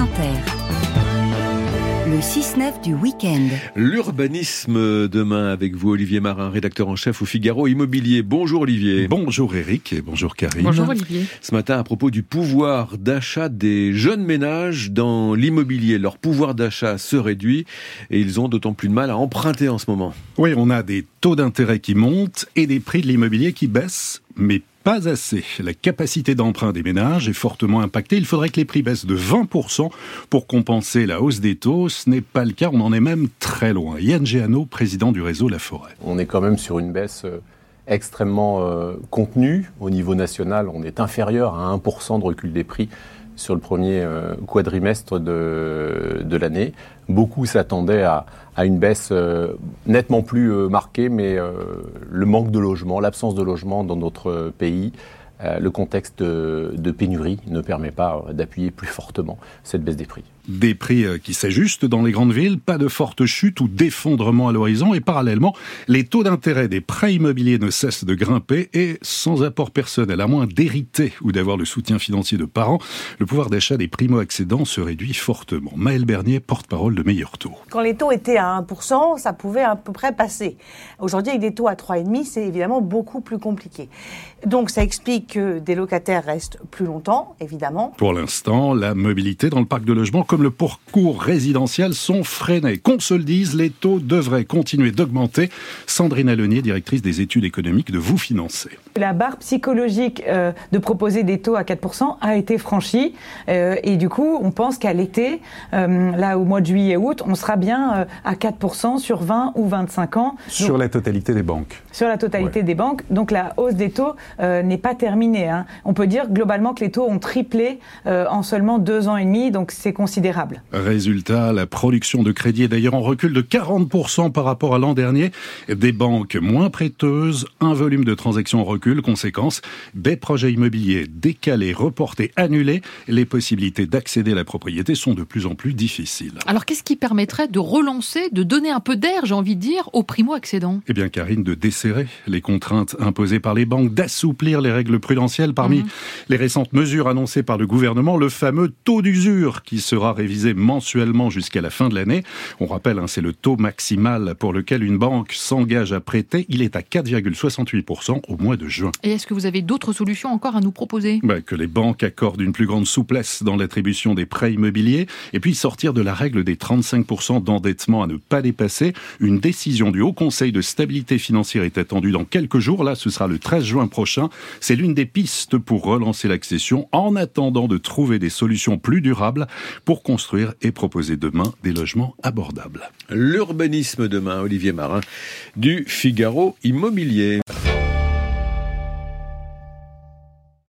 Inter. Le 6-9 du week-end. L'urbanisme demain avec vous, Olivier Marin, rédacteur en chef au Figaro Immobilier. Bonjour Olivier. Bonjour Eric et bonjour Karine. Bonjour Olivier. Ce matin, à propos du pouvoir d'achat des jeunes ménages dans l'immobilier, leur pouvoir d'achat se réduit et ils ont d'autant plus de mal à emprunter en ce moment. Oui, on a des taux d'intérêt qui montent et des prix de l'immobilier qui baissent, mais pas assez. La capacité d'emprunt des ménages est fortement impactée. Il faudrait que les prix baissent de 20% pour compenser la hausse des taux. Ce n'est pas le cas, on en est même très loin. Yann Géano, président du réseau La Forêt. On est quand même sur une baisse euh, extrêmement euh, contenue. Au niveau national, on est inférieur à 1% de recul des prix sur le premier euh, quadrimestre de, l'année. Beaucoup s'attendaient à, à, une baisse euh, nettement plus euh, marquée, mais le manque de logement, l'absence de logement dans notre pays, le contexte de, pénurie ne permet pas d'appuyer plus fortement cette baisse des prix. Des prix euh, qui s'ajustent dans les grandes villes, pas de forte chute ou d'effondrement à l'horizon et parallèlement, les taux d'intérêt des prêts immobiliers ne cessent de grimper et sans apport personnel, à moins d'hériter ou d'avoir le soutien financier de parents, le pouvoir d'achat des primo-accédants se réduit fortement. Maël Bernier, porte-parole de Meilleur Taux. Quand les taux étaient à 1%, ça pouvait à peu près passer. Aujourd'hui, avec des taux à 3,5, c'est évidemment beaucoup plus compliqué. Donc ça explique que des locataires restent plus longtemps, évidemment. Pour l'instant, la mobilité dans le parc de logement comme le parcours résidentiel sont freinés. Qu'on se le dise, les taux devraient continuer d'augmenter. Sandrine Alenier, directrice des études économiques de Vous Financer. La barre psychologique euh, de proposer des taux à 4% a été franchie euh, et du coup, on pense qu'à l'été, euh, là au mois de juillet août, on sera bien à 4% sur 20 ou 25 ans. Sur la totalité des banques. Sur la totalité des banques. Donc la hausse des taux n'est pas terminée. Hein. On peut dire globalement que les taux ont triplé en seulement deux ans et demi, donc c'est considérable Résultat, la production de crédit est d'ailleurs en recul de 40% par rapport à l'an dernier. Des banques moins prêteuses, un volume de transactions en recul, conséquence, des projets immobiliers décalés, reportés, annulés. Les possibilités d'accéder à la propriété sont de plus en plus difficiles. Alors qu'est-ce qui permettrait de relancer, de donner un peu d'air, j'ai envie de dire, aux primo-accédants Eh bien, Karine, de desserrer les contraintes imposées par les banques, d'assouplir les règles prudentielles. Parmi mhm. les récentes mesures annoncées par le gouvernement, le fameux taux d'usure qui sera révisé mensuellement jusqu'à la fin de l'année. On rappelle, hein, c'est le taux maximal pour lequel une banque s'engage à prêter. Il est à 4,68% au mois de juin. Et est-ce que vous avez d'autres solutions encore à nous proposer? Bah, Que les banques accordent une plus grande souplesse dans l'attribution des prêts immobiliers et puis sortir de la règle des 35% d'endettement à ne pas dépasser. Une décision du Haut Conseil de stabilité financière est attendue dans quelques jours. Là, ce sera le 13 juin prochain. C'est des pistes pour relancer l'accession en attendant de trouver des solutions plus durables pour construire et proposer demain des logements abordables. L'urbanisme demain, Olivier Marin, du Figaro Immobilier.